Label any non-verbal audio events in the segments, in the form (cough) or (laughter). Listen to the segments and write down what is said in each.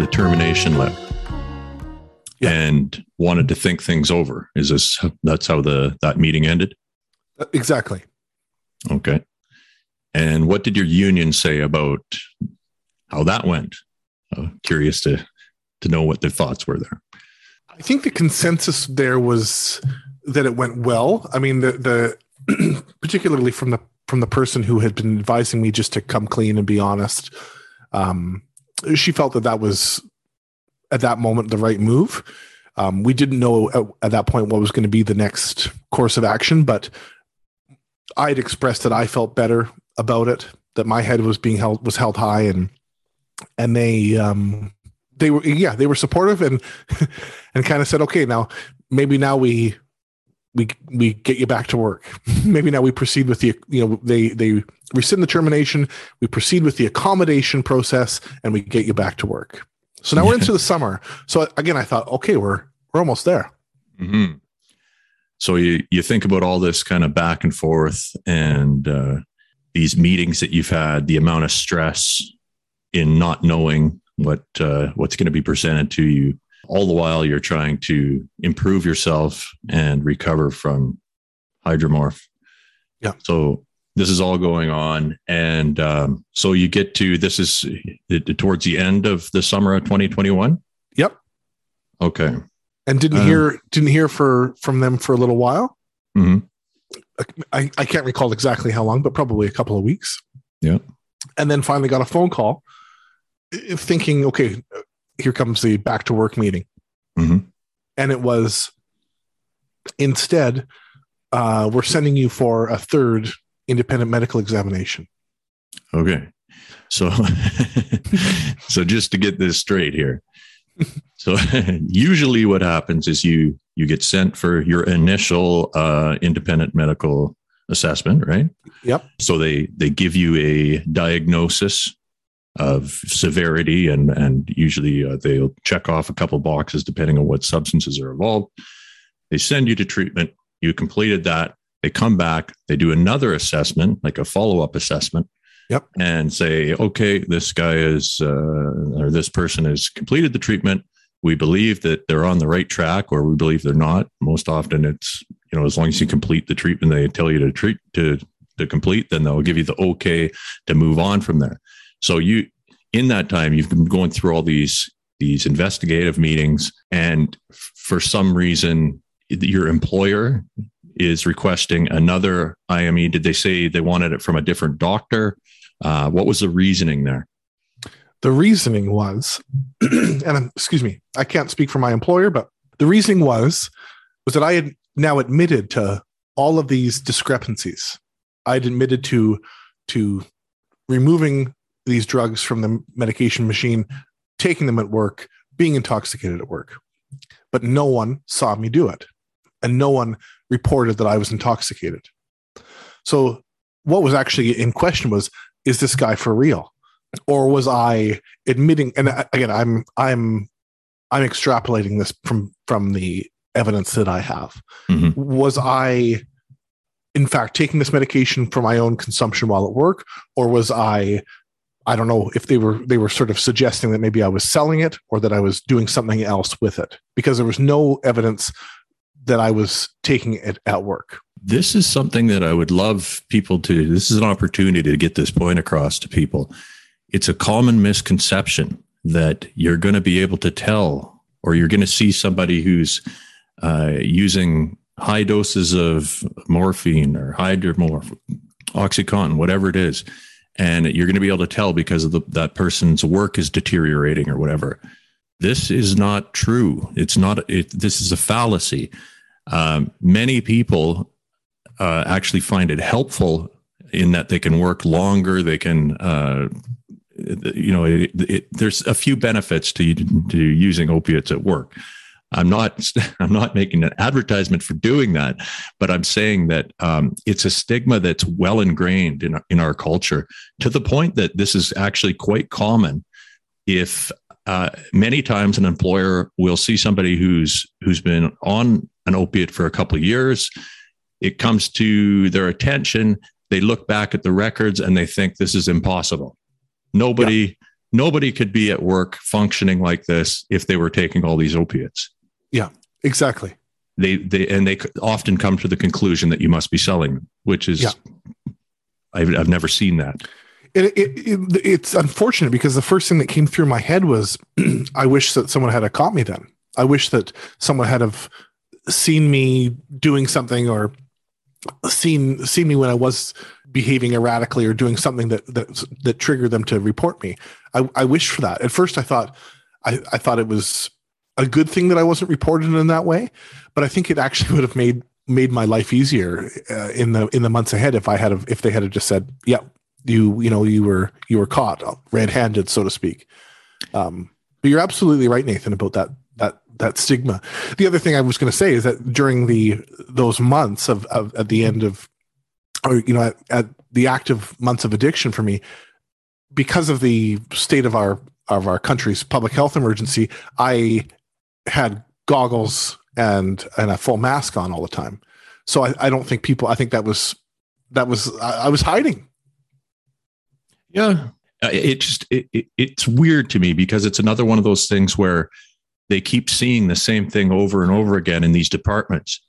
So they rescinded the termination letter Yeah. and wanted to think things over. Is this that's how the that meeting ended? Uh, Exactly. Okay. And what did your union say about how that went? Uh, curious to to know what their thoughts were there. I think the consensus there was that it went well. I mean, the the (clears throat) particularly from the from the person who had been advising me just to come clean and be honest. Um, she felt that that was at that moment the right move. Um, we didn't know at, at that point what was going to be the next course of action, but I'd expressed that I felt better about it, that my head was being held was held high, and and they um, they were yeah they were supportive and (laughs) and kind of said okay now maybe now we we we get you back to work (laughs) maybe now we proceed with the you know they they rescind the termination we proceed with the accommodation process and we get you back to work so now we're into the summer so again i thought okay we're we're almost there hmm So you you think about all this kind of back and forth and uh, these meetings that you've had, the amount of stress in not knowing what uh, what's going to be presented to you. All the while, you're trying to improve yourself and recover from hydromorph. Yeah. So this is all going on, and um, so you get to this is towards the end of the summer of 2021. Yep. Okay. and didn't Um, hear didn't hear for from them for a little while hmm I, I can't recall exactly how long but probably a couple of weeks Yeah. and then finally got a phone call uh, thinking okay here comes the back to work meeting Mhm. and it was instead uh, we're sending you for a third independent medical examination Okay. So (laughs) so just to get this straight here. (laughs) So (laughs) usually what happens is you you get sent for your initial uh independent medical assessment, right? Yep. So they they give you a diagnosis of severity and and usually uh, they'll check off a couple boxes depending on what substances are involved. They send you to treatment. You completed that. They come back. They do another assessment, like a follow up assessment Yep. and say, okay, this guy is, uh, or this person has completed the treatment. We believe that they're on the right track, or we believe they're not. Most often, it's you know, as long as you complete the treatment they tell you to treat to to complete, then they'll give you the okay to move on from there. So you, in that time, you've been going through all these these investigative meetings, and for some reason, your employer is requesting another IME. Did they say they wanted it from a different doctor? Uh, what was the reasoning there? the reasoning was (clears throat) and excuse me i can't speak for my employer but the reasoning was was that i had now admitted to all of these discrepancies i had admitted to to removing these drugs from the medication machine taking them at work being intoxicated at work but no one saw me do it and no one reported that i was intoxicated so what was actually in question was is this guy for real or was I admitting? And again, I'm I'm I'm extrapolating this from from the evidence that I have. Mhm. Was I, in fact, taking this medication for my own consumption while at work, or was I? I don't know if they were they were sort of suggesting that maybe I was selling it or that I was doing something else with it because there was no evidence that I was taking it at work. This is something that I would love people to. This is an opportunity to get this point across to people. It's a common misconception that you're going to be able to tell, or you're going to see somebody who's uh, using high doses of morphine or hydromorph, oxycontin, whatever it is, and you're going to be able to tell because of the, that person's work is deteriorating or whatever. This is not true. It's not. It, this is a fallacy. Um, many people uh, actually find it helpful in that they can work longer. They can, uh, you know, it, it, there's a few benefits to to using opiates at work. I'm not (laughs) I'm not making an advertisement for doing that, but I'm saying that um, it's a stigma that's well ingrained in our, in our culture to the point that this is actually quite common. If uh, many times an employer will see somebody who's who's been on an opiate for a couple of years, it comes to their attention. They look back at the records and they think this is impossible. Nobody nobody could be at work functioning like this if they were taking all these opiates. Yeah, exactly. They they and they often come to the conclusion that you must be selling them, which is yeah. I've I've never seen that. It, it, it, it's unfortunate because the first thing that came through my head was, (clears throat) I wish that someone had caught me then. I wish that someone had have seen me doing something or seen seen me when I was behaving erratically or doing something that that that triggered them to report me. I, I wish for that. At first, I thought I, I thought it was a good thing that I wasn't reported in that way, but I think it actually (laughs) would have made made my life easier uh, in the in the months ahead if I had if they had just said, "Yeah, you you know you were you were caught red handed, so to speak." Um, but you're absolutely right, Nathan, about that that that stigma. The other thing I was going to say is that during the those months of, of at the end of or you know at, at the active months of addiction for me because of the state of our of our country's public health emergency i had goggles and and a full mask on all the time. So i, I don't think people i think that was that was i, I was hiding. Yeah. Uh, it just it, it, it's weird to me because it's another one of those things where they keep seeing the same thing over and over again in these departments.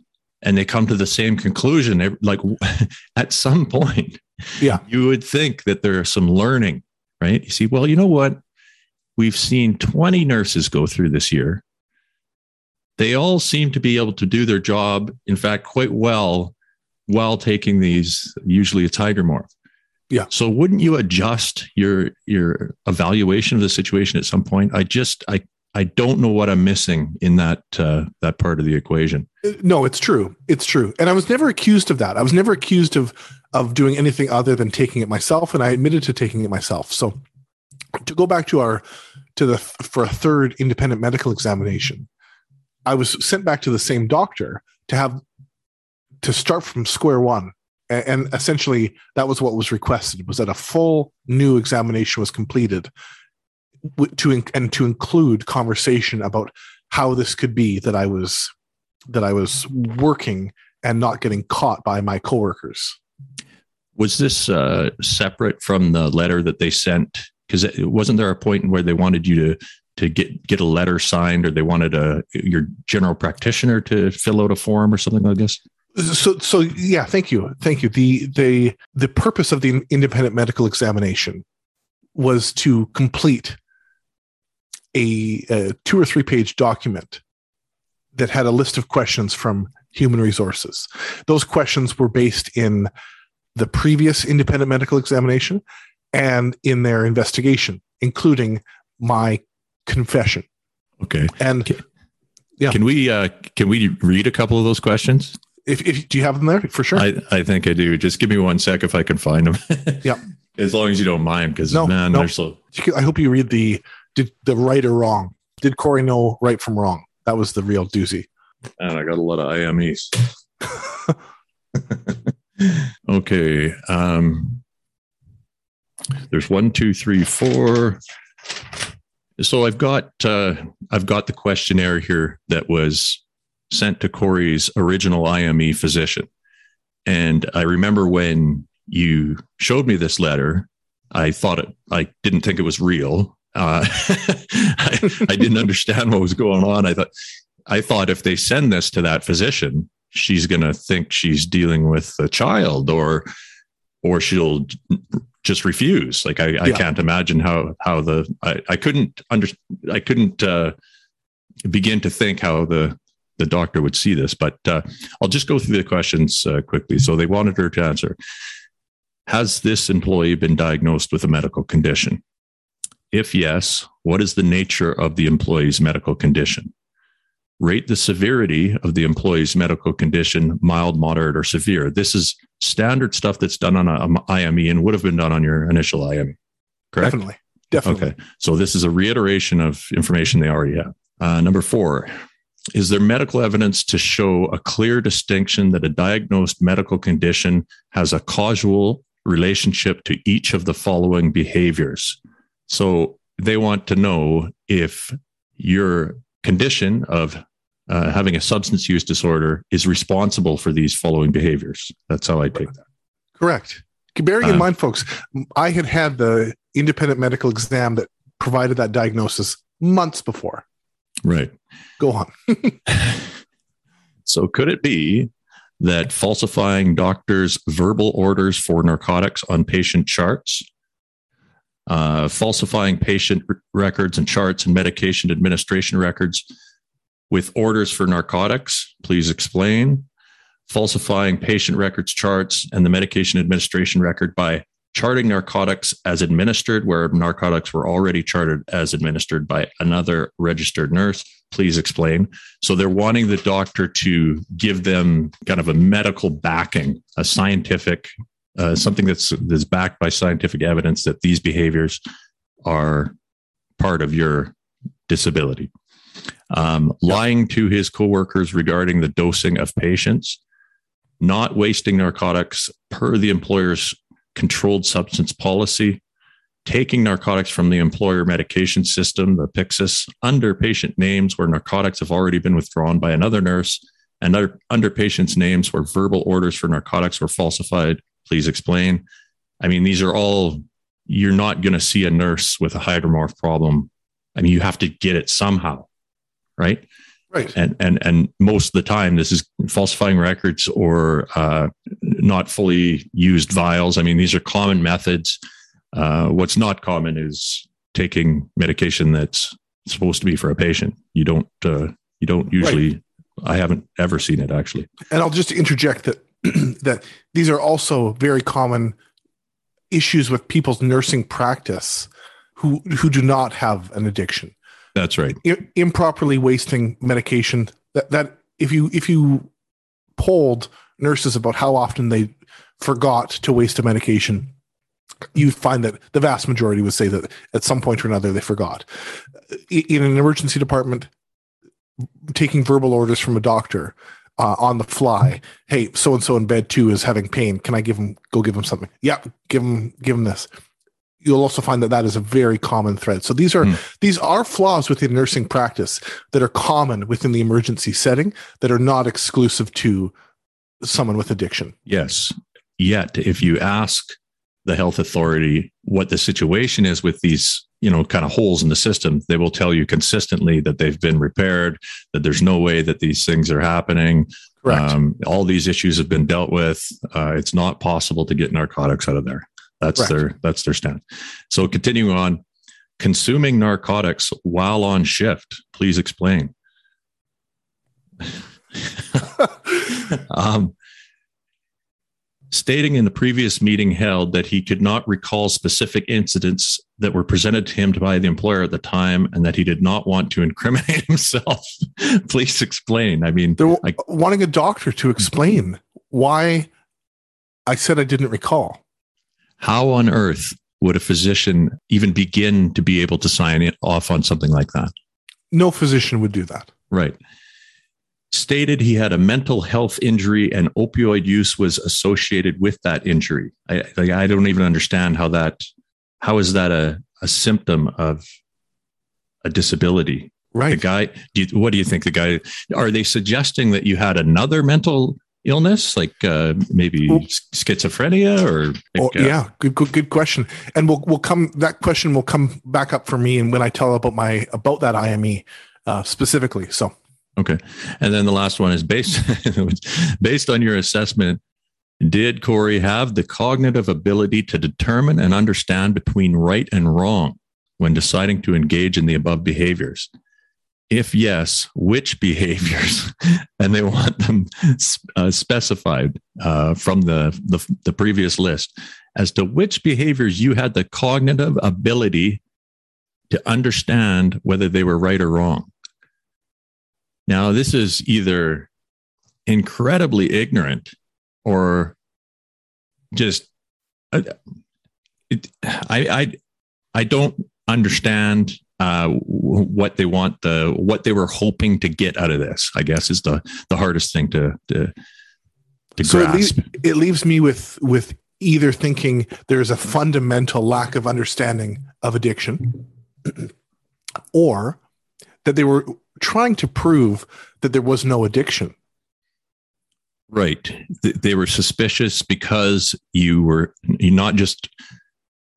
And they come to the same conclusion like (laughs) at some point yeah. you would think that there's some learning right? You see well you know what? We've seen 20 nurses go through this year. They all seem to be able to do their job in fact quite well while taking these usually it's hydromorph yeah. So wouldn't you adjust your your evaluation of the situation at some point? I just i I don't know what I'm missing in that uh, that part of the equation. No, it's true. It's true. And I was never accused of that. I was never accused of of doing anything other than taking it myself, and I admitted to taking it myself. So to go back to our to the for a third independent medical examination, I was sent back to the same doctor to have to start from square one. And essentially, that was what was requested: was that a full new examination was completed to and to include conversation about how this could be that I was that I was working and not getting caught by my coworkers. Was this uh, separate from the letter that they sent? Because wasn't there a point where they wanted you to to get get a letter signed, or they wanted a your general practitioner to fill out a form or something like this? So, so yeah, thank you, thank you. The the the purpose of the independent medical examination was to complete a, a two or three page document that had a list of questions from human resources. Those questions were based in the previous independent medical examination and in their investigation, including my confession. Okay. And can, yeah, can we uh, can we read a couple of those questions? If, if do you have them there for sure? I, I think I do. Just give me one sec if I can find them. yeah. (laughs) As long as you don't mind, because no, man, no. they're so. I hope you read the did the right or wrong? Did Corey know right from wrong? That was the real doozy. And I got a lot of IMEs. (laughs) okay. Um, there's one, two, three, four. So I've got uh, I've got the questionnaire here that was sent to Corey's original IME physician, and I remember when you showed me this letter, I thought it I didn't think it was real uh, (laughs) I, I didn't understand what was going on. I thought, I thought if they send this to that physician, she's going to think she's dealing with a child, or, or she'll just refuse. Like I, yeah. I can't imagine how how the I, I couldn't under I couldn't uh, begin to think how the the doctor would see this. But uh, I'll just go through the questions uh, quickly. So they wanted her to answer: Has this employee been diagnosed with a medical condition? If yes, what is the nature of the employee's medical condition? Rate the severity of the employee's medical condition mild, moderate, or severe. This is standard stuff that's done on an IME and would have been done on your initial IME. Correct? Definitely. Definitely. Okay. So this is a reiteration of information they already have. Uh, number four, is there medical evidence to show a clear distinction that a diagnosed medical condition has a causal relationship to each of the following behaviors? So they want to know if your condition of uh, having a substance use disorder is responsible for these following behaviors. That's how I take that. Correct. Bearing in uh, mind, folks, I had had the independent medical exam that provided that diagnosis months before. Right. Go on. (laughs) so, could it be that falsifying doctors' verbal orders for narcotics on patient charts, uh, falsifying patient records and charts and medication administration records with orders for narcotics, please explain, falsifying patient records charts and the medication administration record by charting narcotics as administered where narcotics were already charted as administered by another registered nurse. Please explain. So they're wanting the doctor to give them kind of a medical backing a scientific uh, something that's that's backed by scientific evidence that these behaviors are part of your disability um, lying to his coworkers regarding the dosing of patients not wasting narcotics per the employer's controlled substance policy, taking narcotics from the employer medication system, the Pyxis, under patient names where narcotics have already been withdrawn by another nurse, and under, under patients' names where verbal orders for narcotics were falsified. Please explain. I mean, these are all, you're not going to see a nurse with a hydromorph problem. I mean, you have to get it somehow, right? Right. And and and most of the time, this is falsifying records or uh, not fully used vials. I mean, these are common methods. Uh, what's not common is taking medication that's supposed to be for a patient. You don't. Uh, you don't usually. Right. I haven't ever seen it actually. And I'll just interject that (clears throat) that these are also very common issues with people's nursing practice who who do not have an addiction. That's right. I- improperly wasting medication. That that if you if you polled nurses about how often they forgot to waste a medication, you find that the vast majority would say that at some point or another they forgot. In an emergency department, taking verbal orders from a doctor uh, on the fly. Hey, so and so in bed two is having pain. Can I give him go give him something? Yeah, give him give him this you'll also find that that is a very common thread. So these are mm. these are flaws within nursing practice that are common within the emergency setting that are not exclusive to someone with addiction. Yes. Yet if you ask the health authority what the situation is with these you know kind of holes in the system they will tell you consistently that they've been repaired that there's no way that these things are happening um, all these issues have been dealt with uh, it's not possible to get narcotics out of there that's Correct. their that's their stand. So continuing on, consuming narcotics while on shift. Please explain. (laughs) (laughs) um, stating in the previous meeting held that he could not recall specific incidents that were presented to him by the employer at the time and that he did not want to incriminate (laughs) himself. Please explain. I mean, they're I, wanting a doctor to explain why I said I didn't recall. How on earth would a physician even begin to be able to sign off on something like that? No physician would do that. Right. Stated he had a mental health injury and opioid use was associated with that injury. I, I don't even understand how that, how is that a, a symptom of a disability? Right. The guy, do you, what do you think? The guy, are they suggesting that you had another mental illness, like uh, maybe well, schizophrenia or? Like, oh, uh, yeah, good, good, good question. And we'll we'll come. That question will come back up for me, and when I tell about my about that IME uh, specifically. So. Okay, and then the last one is based (laughs) based on your assessment. Did Corey have the cognitive ability to determine and understand between right and wrong when deciding to engage in the above behaviors? if yes, which behaviors? (laughs) and they want them uh, specified uh, from the, the, the previous list as to which behaviors you had the cognitive ability to understand whether they were right or wrong. Now, this is either incredibly ignorant or just uh, it, I, I I don't understand uh, what they want the what they were hoping to get out of this i guess is the the hardest thing to to, to so grasp. It, leaves, it leaves me with with either thinking there's a fundamental lack of understanding of addiction (clears throat) or that they were trying to prove that there was no addiction right they were suspicious because you were you not just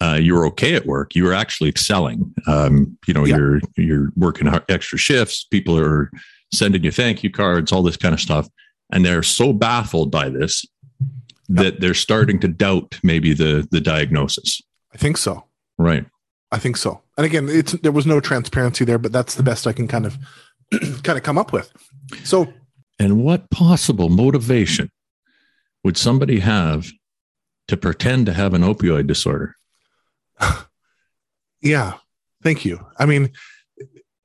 uh, you were okay at work. You were actually excelling. Um, you know, Yeah. you're you're working extra shifts. People are sending you thank you cards, all this kind of stuff, and they're so baffled by this that they're starting to doubt maybe the the diagnosis. I think so. Right. I think so. And again, it's there was no transparency there, but that's the best I can kind of (clears throat) kind of come up with. So And what possible motivation would somebody have to pretend to have an opioid disorder? (laughs) yeah, thank you. I mean,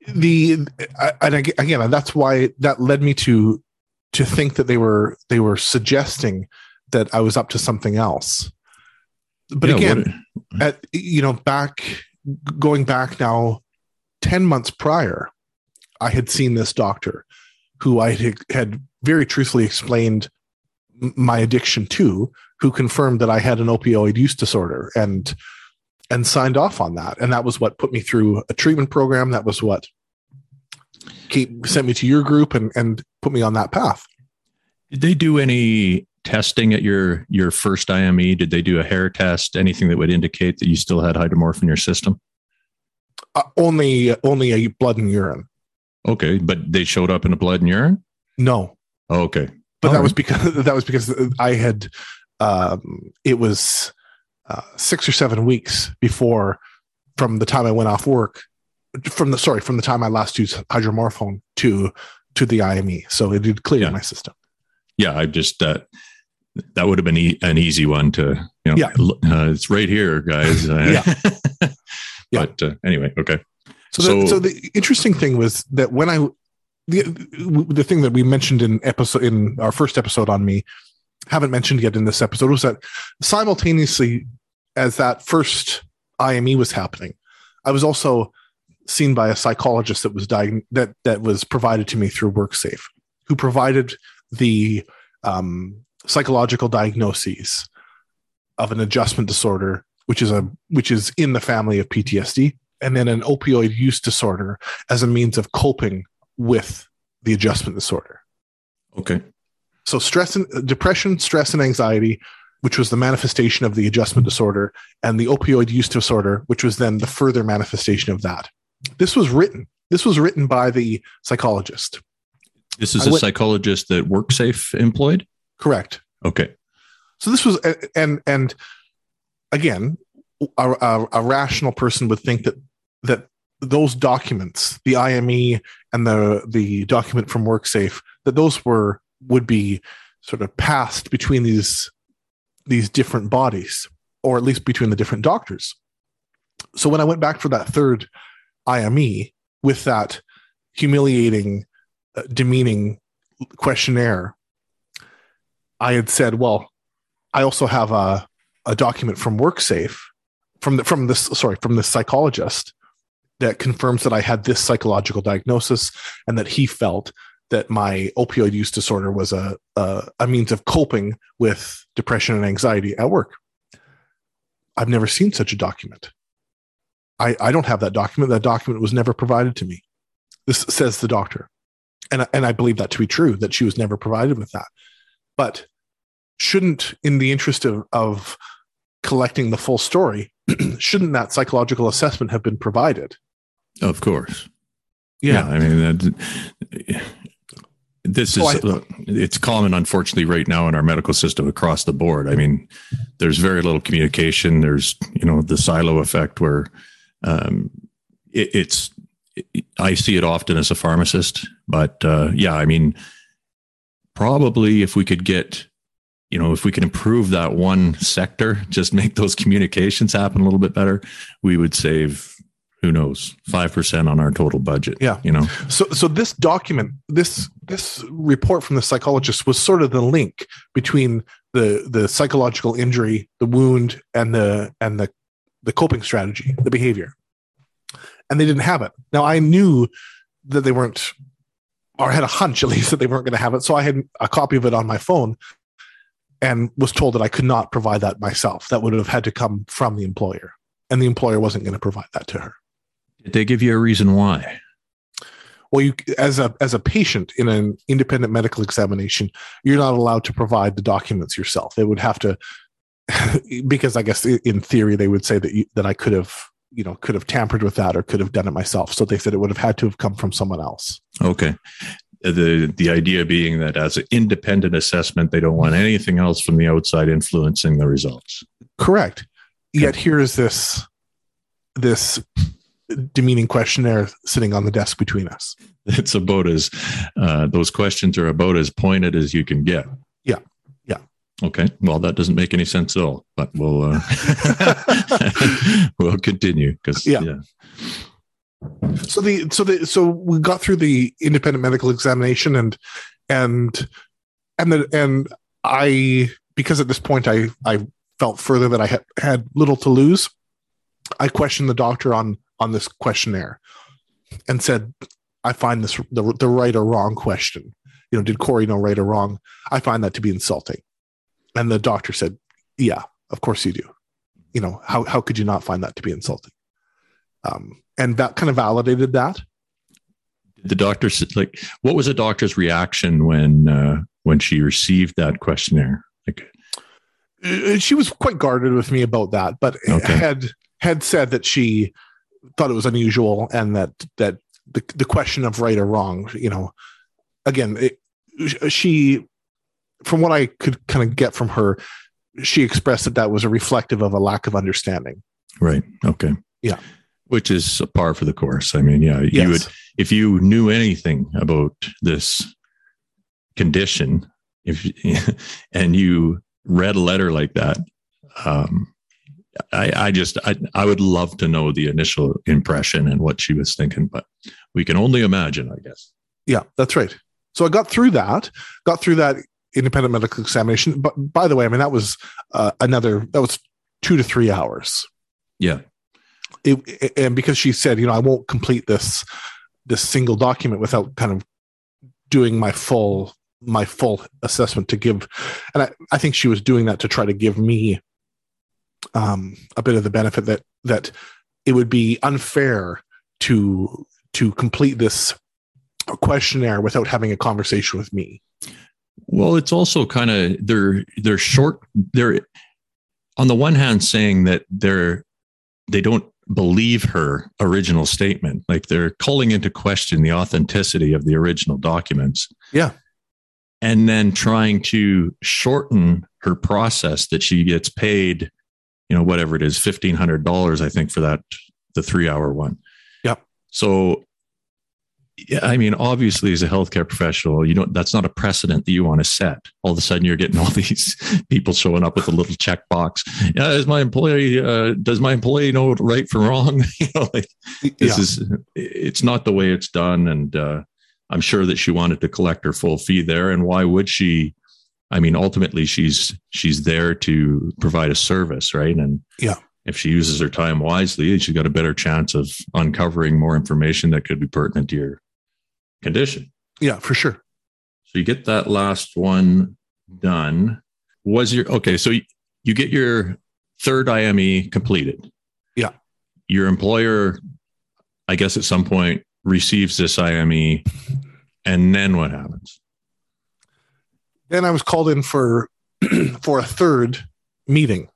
the I- and again, that's why that led me to to think that they were they were suggesting that I was up to something else. But Yeah, again, what- at you know back going back now 10 months prior i had seen this doctor who i had, very truthfully explained my addiction to who confirmed that i had an opioid use disorder and and signed off on that and that was what put me through a treatment program that was what Kate sent me to your group and and put me on that path Did they do any testing at your your first IME? Did they do a hair test? Anything that would indicate that you still had hydromorph in your system? uh, only only a blood and urine Okay, but they showed up in the blood and urine. no Oh, okay, but All that right. was because (laughs) that was because I had um, it was uh, six or seven weeks before from the time I went off work from the sorry from the time I last used hydromorphone to to the IME, so it had clear Yeah. my system. yeah. I just uh, that would have been e- an easy one to you know. Yeah. uh, it's right here, guys. (laughs) (laughs) Yeah. But uh, anyway, okay. So, the, So- so the interesting thing was that when I the the thing that we mentioned in episode in our first episode on me haven't mentioned yet in this episode was that simultaneously as that first IME was happening, I was also seen by a psychologist that was diag- that that was provided to me through WorkSafe, who provided the um, psychological diagnoses of an adjustment disorder, which is a which is in the family of PTSD, and then an opioid use disorder as a means of coping with the adjustment disorder. Okay. So stress and depression, stress and anxiety, which was the manifestation of the adjustment disorder, and the opioid use disorder, which was then the further manifestation of that. This was written. This was written by the psychologist. This is I a went- psychologist that WorkSafe employed. Correct. Okay. So this was, and and again, a, a, a rational person would think that that those documents, the IME and the the document from WorkSafe, that those were would be sort of passed between these these different bodies, or at least between the different doctors. So when I went back for that third IME with that humiliating, uh, demeaning questionnaire, I had said, "Well, I also have a a document from WorkSafe from the from this sorry from this psychologist that confirms that I had this psychological diagnosis and that he felt that my opioid use disorder was a a, a means of coping with depression and anxiety at work. I've never seen such a document. I, I don't have that document. That document was never provided to me. This says the doctor. And, I- and I believe that to be true, that she was never provided with that. But shouldn't, in the interest of, of collecting the full story, (clears throat) shouldn't that psychological assessment have been provided? Of course. Yeah. I mean, that, this is So uh, it's common, unfortunately, right now in our medical system across the board. I mean, there's very little communication. There's you know the silo effect where um, it, it's. I see it often as a pharmacist, but uh, yeah, I mean, probably if we could get, you know, if we could improve that one sector, just make those communications happen a little bit better, we would save who knows five percent on our total budget. Yeah. you know. So, so this document, this this report from the psychologist was sort of the link between the the psychological injury, the wound, and the and the the coping strategy, the behavior. And they didn't have it. Now I knew that they weren't, or I had a hunch at least that they weren't going to have it. So I had a copy of it on my phone, and was told that I could not provide that myself. That would have had to come from the employer, and the employer wasn't going to provide that to her. Did they give you a reason why? well you as a as a patient in an independent medical examination you're not allowed to provide the documents yourself they would have to (laughs) because I guess in theory they would say that you, that I could have you know could have tampered with that or could have done it myself. So they said it would have had to have come from someone else. Okay. The the idea being that as an independent assessment, they don't want anything else from the outside influencing the results. Correct. Yet here is this this demeaning questionnaire sitting on the desk between us. It's about as uh, those questions are about as pointed as you can get. Yeah, yeah. Okay. Well, that doesn't make any sense at all. But we'll uh, (laughs) we'll continue because yeah. yeah. So the so the so we got through the independent medical examination and and and the and I because at this point I I felt further that I had had little to lose. I questioned the doctor on on this questionnaire and said, I find this the, the right or wrong question. You know, did Corey know right or wrong? I find that to be insulting. And the doctor said, Yeah, of course you do. You know, how, how could you not find that to be insulting? Um, and that kind of validated that. The doctor like, what was the doctor's reaction when uh, when she received that questionnaire? Like, uh, she was quite guarded with me about that, but okay. had had said that she thought it was unusual and that that the, the question of right or wrong you know again it, she from what i could kind of get from her she expressed that that was a reflective of a lack of understanding. Right okay. Yeah. Which is a par for the course. I mean yeah you yes. would if you knew anything about this condition if (laughs) and you read a letter like that um I, I just I, I would love to know the initial impression and what she was thinking, but we can only imagine, I guess. Yeah, that's right. So I got through that, got through that independent medical examination. But by the way, I mean that was uh, another that was two to three hours. Yeah, it, and because she said, you know, I won't complete this this single document without kind of doing my full my full assessment to give, and I, I think she was doing that to try to give me um, a bit of the benefit that that it would be unfair to to complete this questionnaire without having a conversation with me. Well, it's also kind of they're they're short. They're on the one hand saying that they're they don't believe her original statement, like they're calling into question the authenticity of the original documents. Yeah. And then trying to shorten her process that she gets paid you know, whatever it is, $1,500, I think, for that, the three hour one. Yep. So, yeah, I mean, obviously, as a healthcare professional, you know, that's not a precedent that you want to set. All of a sudden, you're getting all (laughs) these people showing up with a little checkbox. Yeah, is my employee, uh, does my employee know right from wrong? (laughs) you know, like this yeah. is, it's not the way it's done. And, uh, I'm sure that she wanted to collect her full fee there. And why would she I mean, ultimately, she's she's there to provide a service, right? And yeah, if she uses her time wisely, she's got a better chance of uncovering more information that could be pertinent to your condition. Yeah, for sure. So you get that last one done. Was your okay? So you, you get your third IME completed. Yeah. Your employer, I guess, at some point receives this IME, and then what happens? Then I was called in for (clears throat) for a third meeting,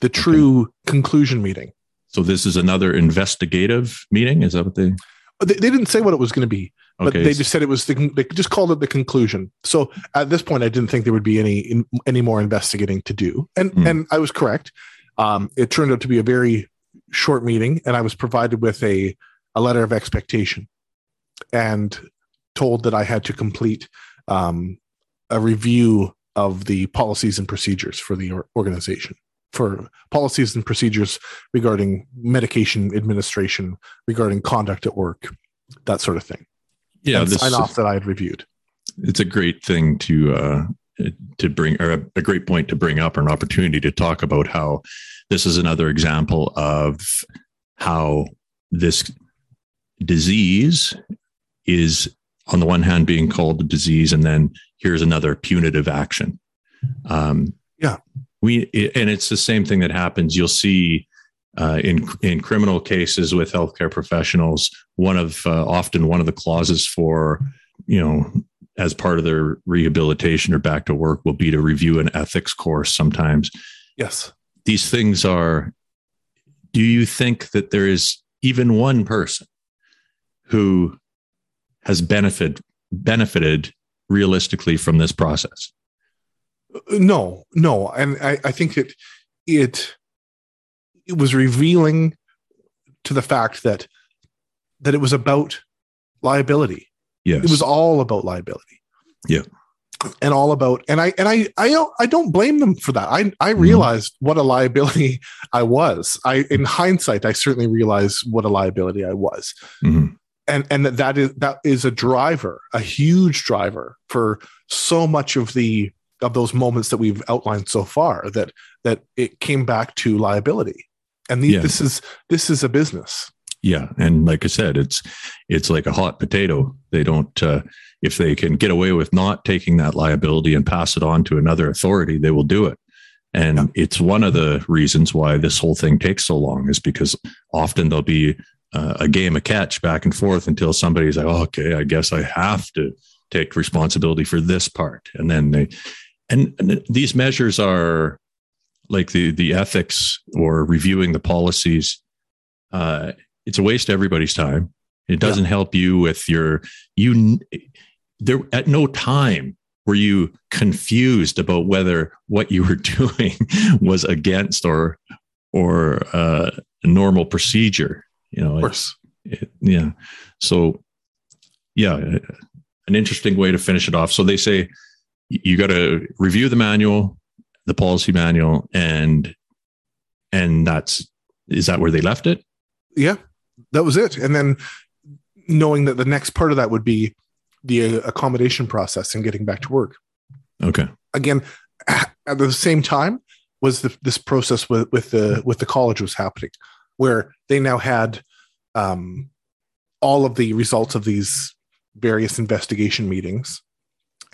the true okay. conclusion meeting. So this is another investigative meeting. Is that what they? They, they didn't say what it was going to be, but they just said it was. The, they just called it the conclusion. So at this point, I didn't think there would be any any more investigating to do, and mm. and I was correct. Um, it turned out to be a very short meeting, and I was provided with a a letter of expectation, and told that I had to complete um, a review of the policies and procedures for the organization for policies and procedures regarding medication administration regarding conduct at work that sort of thing. Yeah and sign off that i had reviewed. It's a great thing to uh to bring or a, a great point to bring up or an opportunity to talk about how this is another example of how this disease is on the one hand being called a disease and then here's another punitive action. Um, yeah. We and it's the same thing that happens. You'll see uh, in in criminal cases with healthcare professionals one of uh, often one of the clauses for you know as part of their rehabilitation or back to work will be to review an ethics course sometimes. Yes. These things are, do you think that there is even one person who has benefit, benefited realistically from this process? No, no. And I, I think that it, it was revealing to the fact that that it was about liability. Yes. It was all about liability. Yeah. And all about and I and I I don't I don't blame them for that. I I Mhm. realized what a liability (laughs) I was. I in hindsight I certainly realized what a liability I was. Mhm. And and that is that is a driver, a huge driver for so much of the of those moments that we've outlined so far that that it came back to liability. And Yeah. this is this is a business. Yeah, and like I said, it's it's like a hot potato. They don't uh, if they can get away with not taking that liability and pass it on to another authority, they will do it. And Yeah. it's one of the reasons why this whole thing takes so long is because often there'll be uh, a game of catch back and forth until somebody's like, oh, okay, I guess I have to take responsibility for this part, and then they and, and these measures are like the the ethics or reviewing the policies. Uh, it's a waste of everybody's time. It doesn't help you with your you there at no time were you confused about whether what you were (laughs) doing was against or or uh, normal procedure. You know, Of course. it- yeah. So, yeah, an interesting way to finish it off. So they say you got to review the manual, the policy manual, and and that's is that where they left it? yeah that was it and then knowing that the next part of that would be the uh, accommodation process and getting back to work Okay. again at the same time was the, this process with, with the with the college was happening where they now had um, all of the results of these various investigation meetings.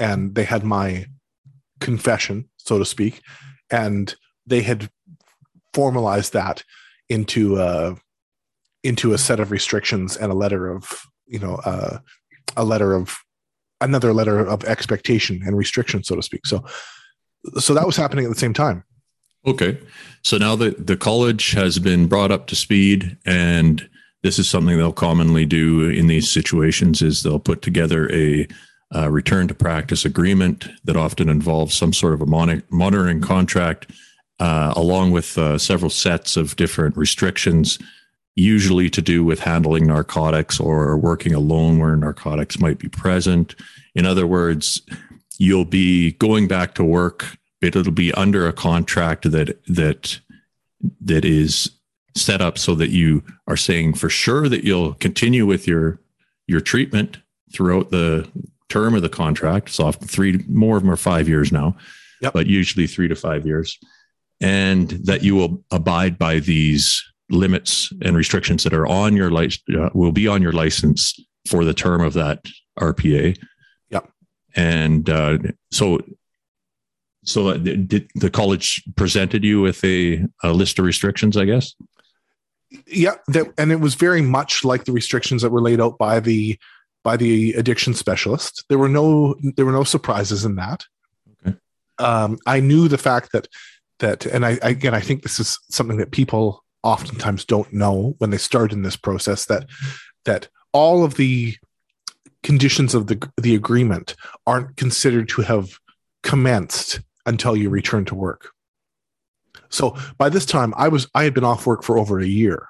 And they had my confession so to speak. And they had formalized that into uh into a set of restrictions and a letter of you know uh, a letter of another letter of expectation and restriction so to speak. So so that was happening at the same time Okay. So now that the college has been brought up to speed and this is something they'll commonly do in these situations is they'll put together a uh, return to practice agreement that often involves some sort of a moni- monitoring contract uh, along with uh, several sets of different restrictions usually to do with handling narcotics or working alone where narcotics might be present in other words you'll be going back to work it'll be under a contract that that that is set up so that you are saying for sure that you'll continue with your your treatment throughout the term of the contract. So often three more of them are five years now, Yep. but usually three to five years, and that you will abide by these limits and restrictions that are on your license uh, will be on your license for the term of that RPA. Yep. And uh, so so uh, did the college presented you with a, a list of restrictions, I guess? yeah that and it was very much like the restrictions that were laid out by the by the addiction specialist there were no there were no surprises in that Okay. um i knew the fact that that and I, I again i think this is something that people oftentimes don't know when they start in this process that that all of the conditions of the the agreement aren't considered to have commenced until you return to work. So by this time i was i had been off work for over a year.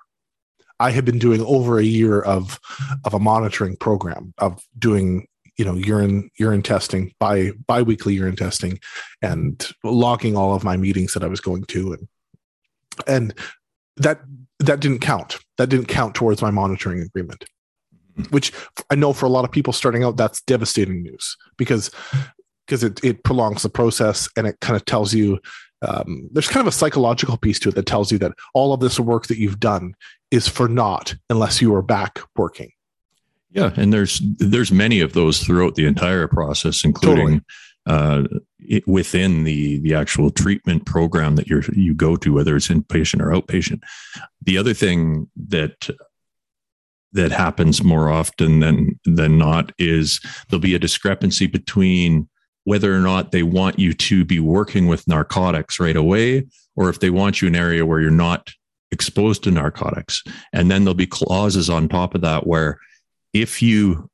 I had been doing over a year of of a monitoring program of doing you know urine urine testing by biweekly urine testing and logging all of my meetings that i was going to and and that that didn't count. That didn't count towards my monitoring agreement which i know for a lot of people starting out that's devastating news because because it, it prolongs the process and it kind of tells you um, there's kind of a psychological piece to it that tells you that all of this work that you've done is for naught unless you are back working. Yeah, and there's there's many of those throughout the entire process, including uh, it, within the the actual treatment program that you you go to, whether it's inpatient or outpatient. The other thing that that happens more often than than not is there'll be a discrepancy between whether or not they want you to be working with narcotics right away or if they want you in an area where you're not exposed to narcotics. And then there'll be clauses on top of that where if you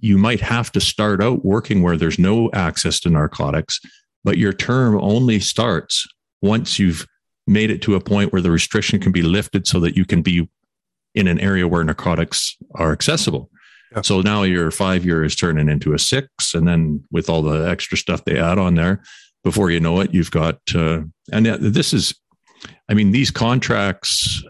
you might have to start out working where there's no access to narcotics, but your term only starts once you've made it to a point where the restriction can be lifted so that you can be in an area where narcotics are accessible. Yeah. So now your five year is turning into a six. And then with all the extra stuff they add on there, before you know it, you've got, uh, and this is, I mean, these contracts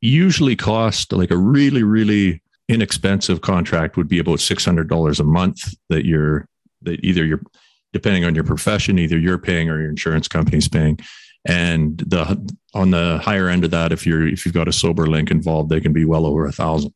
usually cost like a really, really inexpensive contract would be about $600 a month that you're, that either you're, depending on your profession, either you're paying or your insurance company's paying. And the, on the higher end of that, if you're, if you've got a Soberlink involved, they can be well over a thousand.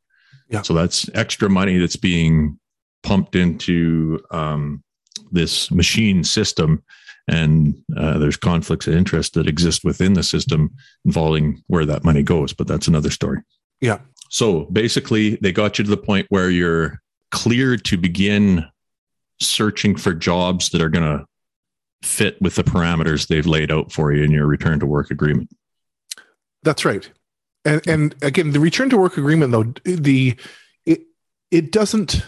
Yeah. So that's extra money that's being pumped into um, this machine system. And uh, there's conflicts of interest that exist within the system involving where that money goes but that's another story. Yeah. So basically they got you to the point where you're cleared to begin searching for jobs that are going to fit with the parameters they've laid out for you in your return to work agreement. That's right and and again the return to work agreement though the it it doesn't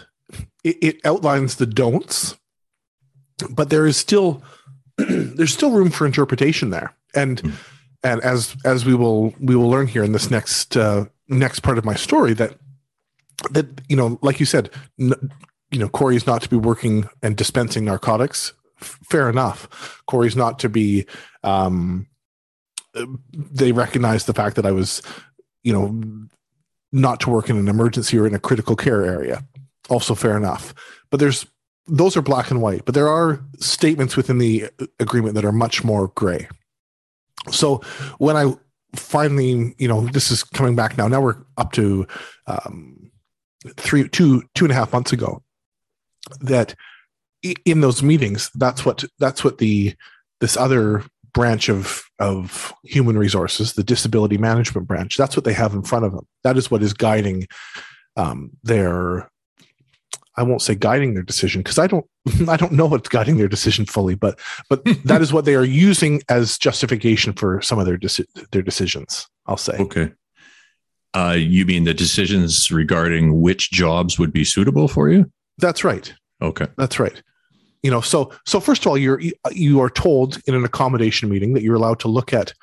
it, it outlines the don'ts but there is still (clears throat) there's still room for interpretation there. And mm. and as as we will we will learn here in this next uh, next part of my story that that you know like you said n- you know corey's not to be working and dispensing narcotics. F- fair enough. Corey's not to be um they recognize the fact that i was you know not to work in an emergency or in a critical care area also fair enough but there's those are black and white, but there are statements within the agreement that are much more gray. So when I finally, you know, this is coming back now. Now we're up to um, three, two, two and a half months ago. That in those meetings, that's what that's what the this other branch of of human resources, the disability management branch, that's what they have in front of them. That is what is guiding um, their I won't say guiding their decision because I don't (laughs) I don't know what's guiding their decision fully, but but (laughs) that is what they are using as justification for some of their deci- their decisions. I'll say. Okay. Uh, you mean the decisions regarding which jobs would be suitable for you? That's right. Okay. That's right. You know, so so first of all, you're you are told in an accommodation meeting that you're allowed to look at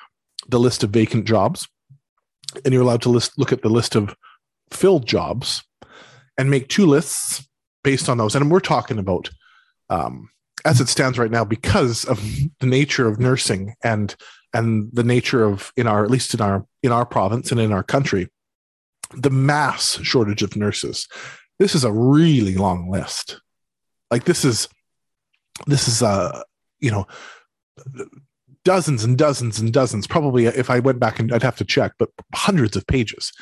the list of vacant jobs, and you're allowed to list look at the list of filled jobs, and make two lists based on those. And we're talking about um, as it stands right now because of the nature of nursing and and the nature of in our at least in our in our province and in our country the mass shortage of nurses this is a really long list like this is this is uh you know dozens and dozens and dozens probably if i went back and i'd have to check but hundreds of pages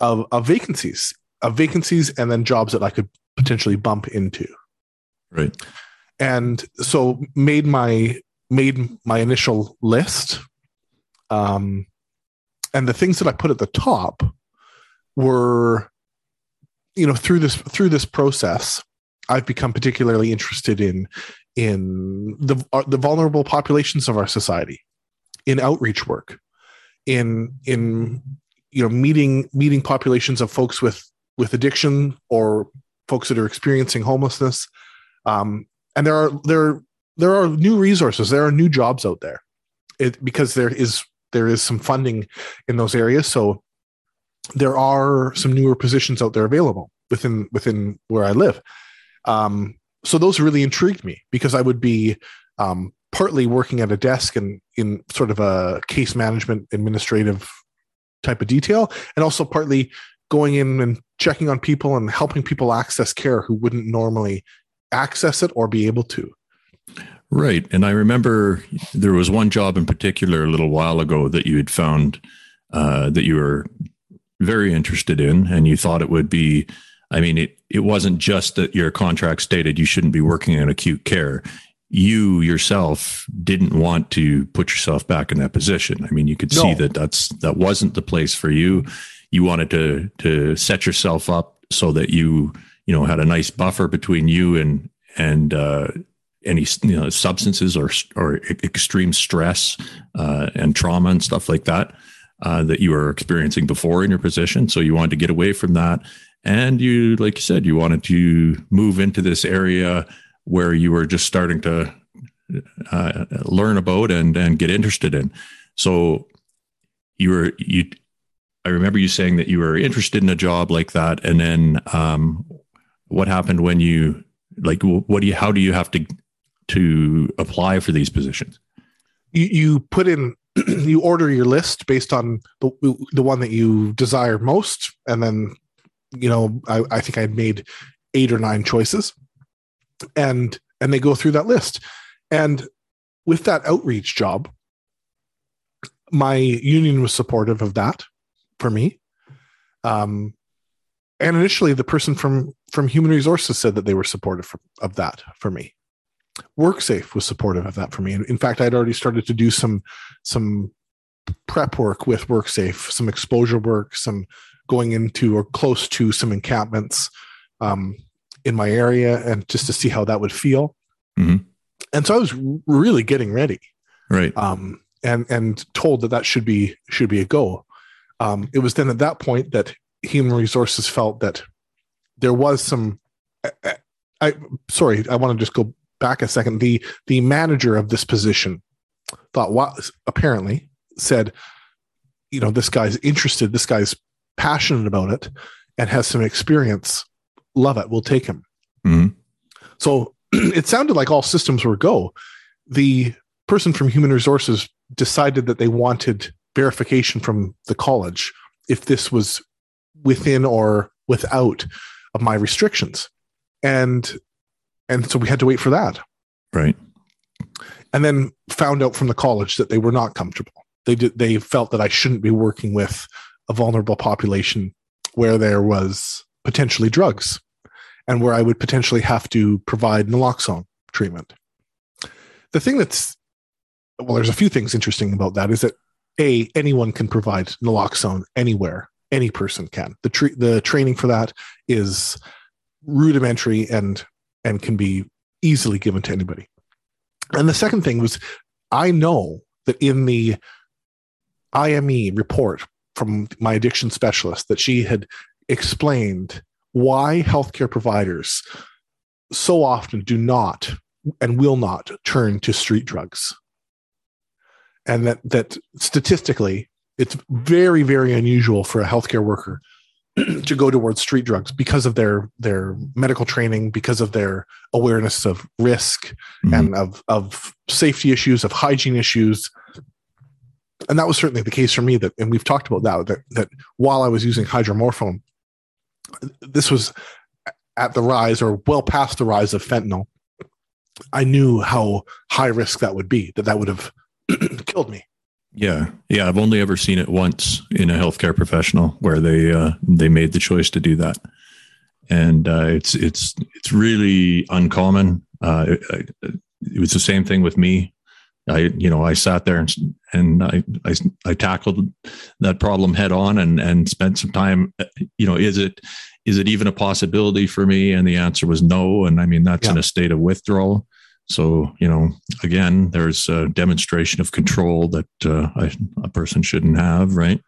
of, of vacancies of vacancies and then jobs that i could potentially bump into. Right. And so made my made my initial list. Um, and the things that I put at the top were, you know, through this through this process, I've become particularly interested in in the uh, the vulnerable populations of our society, in outreach work, in in you know meeting meeting populations of folks with with addiction or folks that are experiencing homelessness. Um, and there are there there are new resources, there are new jobs out there, it, because there is there is some funding in those areas. So there are some newer positions out there available within within where I live. Um, so those really intrigued me because I would be um, partly working at a desk and in sort of a case management administrative type of detail, and also partly going in and checking on people and helping people access care who wouldn't normally access it or be able to. Right. And I remember there was one job in particular a little while ago that you had found uh, that you were very interested in, and you thought it would be. I mean, it, it wasn't just that your contract stated you shouldn't be working in acute care. You yourself didn't want to put yourself back in that position. I mean, you could no. see that that's that wasn't the place for you you wanted to to set yourself up so that you you know had a nice buffer between you and and uh, any you know substances or or extreme stress uh, and trauma and stuff like that uh, that you were experiencing before in your position. So you wanted to get away from that, and you, like you said, you wanted to move into this area where you were just starting to uh, learn about and and get interested in. So you were you. I remember you saying that you were interested in a job like that, and then um, what happened when you like? What do you? How do you have to to apply for these positions? You, you put in (clears throat) you order your list based on the the one that you desire most, and then you know I, I think I made eight or nine choices, and and they go through that list, and with that outreach job, my union was supportive of that for me. Um, and initially, the person from from human resources said that they were supportive of that for me. WorkSafe was supportive of that for me. And in fact, I'd already started to do some some prep work with WorkSafe, some exposure work, some going into or close to some encampments um, in my area, and just to see how that would feel. Mm-hmm. And so I was really getting ready, right? Um, and and told that that should be should be a go. Um, it was then at that point that human resources felt that there was some. I, I sorry, I want to just go back a second, the the manager of this position thought what apparently said, you know, this guy's interested, this guy's passionate about it, and has some experience. Love it. We'll take him. Mm-hmm. So (clears throat) it sounded like all systems were go. The person from human resources decided that they wanted verification from the college if this was within or without of my restrictions. And and so we had to wait for that. Right. And then found out from the college that they were not comfortable. They did, they felt that I shouldn't be working with a vulnerable population where there was potentially drugs and where I would potentially have to provide naloxone treatment. The thing that's well, there's a few things interesting about that is that a anyone can provide naloxone anywhere any person can the tra- the training for that is rudimentary and and can be easily given to anybody. And the second thing was, I know that in the IME report from my addiction specialist that she had explained why healthcare providers so often do not and will not turn to street drugs. And that that statistically it's very very unusual for a healthcare worker (clears throat) to go towards street drugs because of their their medical training, because of their awareness of risk mm-hmm. and of of safety issues, of hygiene issues. And that was certainly the case for me. That and we've talked about that that, that while I was using hydromorphone, this was at the rise or well past the rise of fentanyl. I knew how high risk that would be. That that would have (clears throat) killed me. Yeah, yeah. I've only ever seen it once in a healthcare professional where they uh, they made the choice to do that, and uh, it's it's it's really uncommon. Uh, it, it, was the same thing with me. I you know I sat there and and I, I I tackled that problem head on and and spent some time. You know, is it is it even a possibility for me? And the answer was no. And I mean that's yeah. in a state of withdrawal. So, you know, again, there's a demonstration of control that uh, a person shouldn't have, right?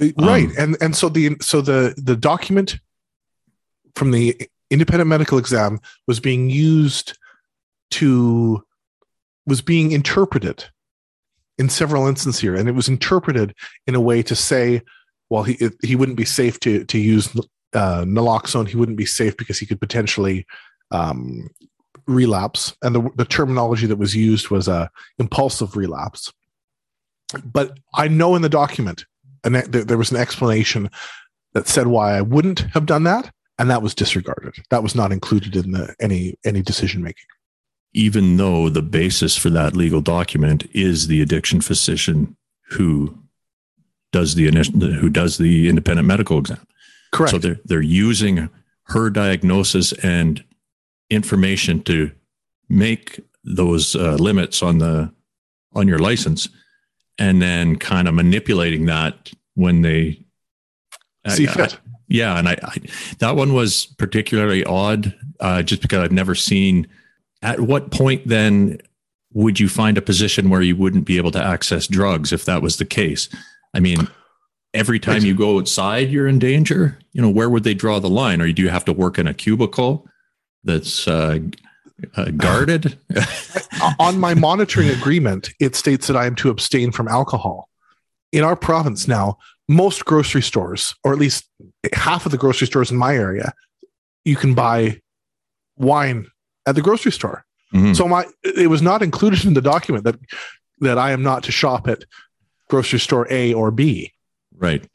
Uh, right, um, and and so the so the the document from the independent medical exam was being used to was being interpreted in several instances here, and it was interpreted in a way to say, well, he he wouldn't be safe to to use uh, naloxone. He wouldn't be safe because he could potentially um, relapse, and the, the terminology that was used was a impulsive relapse. But I know in the document, and there was an explanation that said why I wouldn't have done that, and that was disregarded. That was not included in the any any decision making. Even though the basis for that legal document is the addiction physician who does the who does the independent medical exam. Correct. So they're they're using her diagnosis and information to make those uh, limits on the on your license and then kind of manipulating that when they see fit. I, yeah, and I, I, that one was particularly odd, uh, just because I've never seen at what point then would you find a position where you wouldn't be able to access drugs if that was the case? I mean, every time you go outside, you're in danger. You know, where would they draw the line? Or do you have to work in a cubicle that's uh, uh, guarded? (laughs) On my monitoring agreement, it states that I am to abstain from alcohol. In our province now, most grocery stores, or at least half of the grocery stores in my area, you can buy wine at the grocery store. Mm-hmm. So my it was not included in the document that that I am not to shop at grocery store A or B. Right.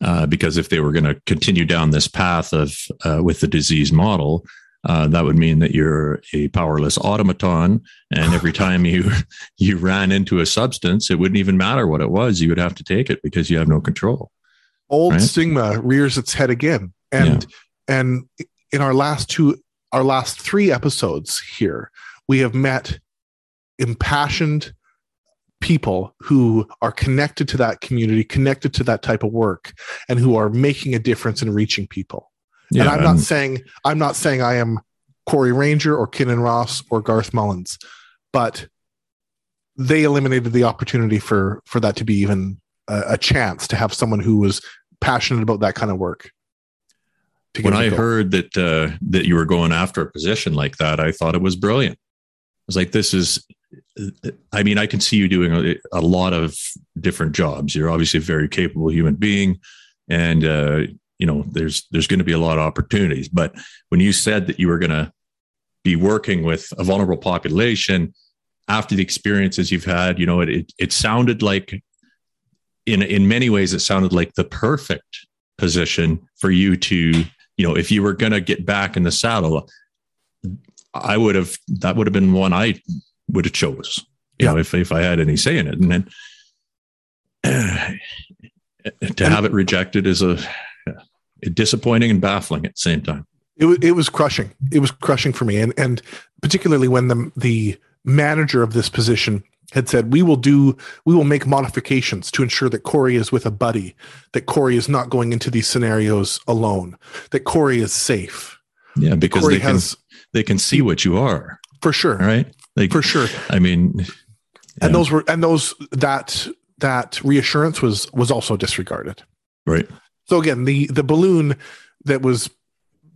Uh, because if they were going to continue down this path of uh, with the disease model, uh, that would mean that you're a powerless automaton, and every (laughs) time you you ran into a substance, it wouldn't even matter what it was; you would have to take it because you have no control. Old right? stigma rears its head again, and yeah. and in our last two, our last three episodes here, we have met impassioned people who are connected to that community, connected to that type of work, and who are making a difference in reaching people. Yeah, and I'm not saying I'm not saying I am Corey Ranger or Kinnan Ross or Garth Mullins, but they eliminated the opportunity for for that to be even a, a chance to have someone who was passionate about that kind of work. When I heard that uh, that you were going after a position like that, I thought it was brilliant. I was like, "This is." I mean, I can see you doing a, a lot of different jobs. You're obviously a very capable human being, and uh, you know there's there's going to be a lot of opportunities but when you said that you were going to be working with a vulnerable population after the experiences you've had you know it, it, it sounded like in in many ways it sounded like the perfect position for you to you know if you were going to get back in the saddle i would have that would have been one i would have chose you yeah. know if, if i had any say in it and then uh, (sighs) to have it rejected is a disappointing and baffling at the same time. It was it was crushing. It was crushing for me, and and particularly when the the manager of this position had said, "We will do, we will make modifications to ensure that Corey is with a buddy, that Corey is not going into these scenarios alone, that Corey is safe." Yeah, because Corey they has, can they can see what you are for sure, right? Like, for sure. I mean, and those were and those that that reassurance was was also disregarded. Right. So again, the the balloon that was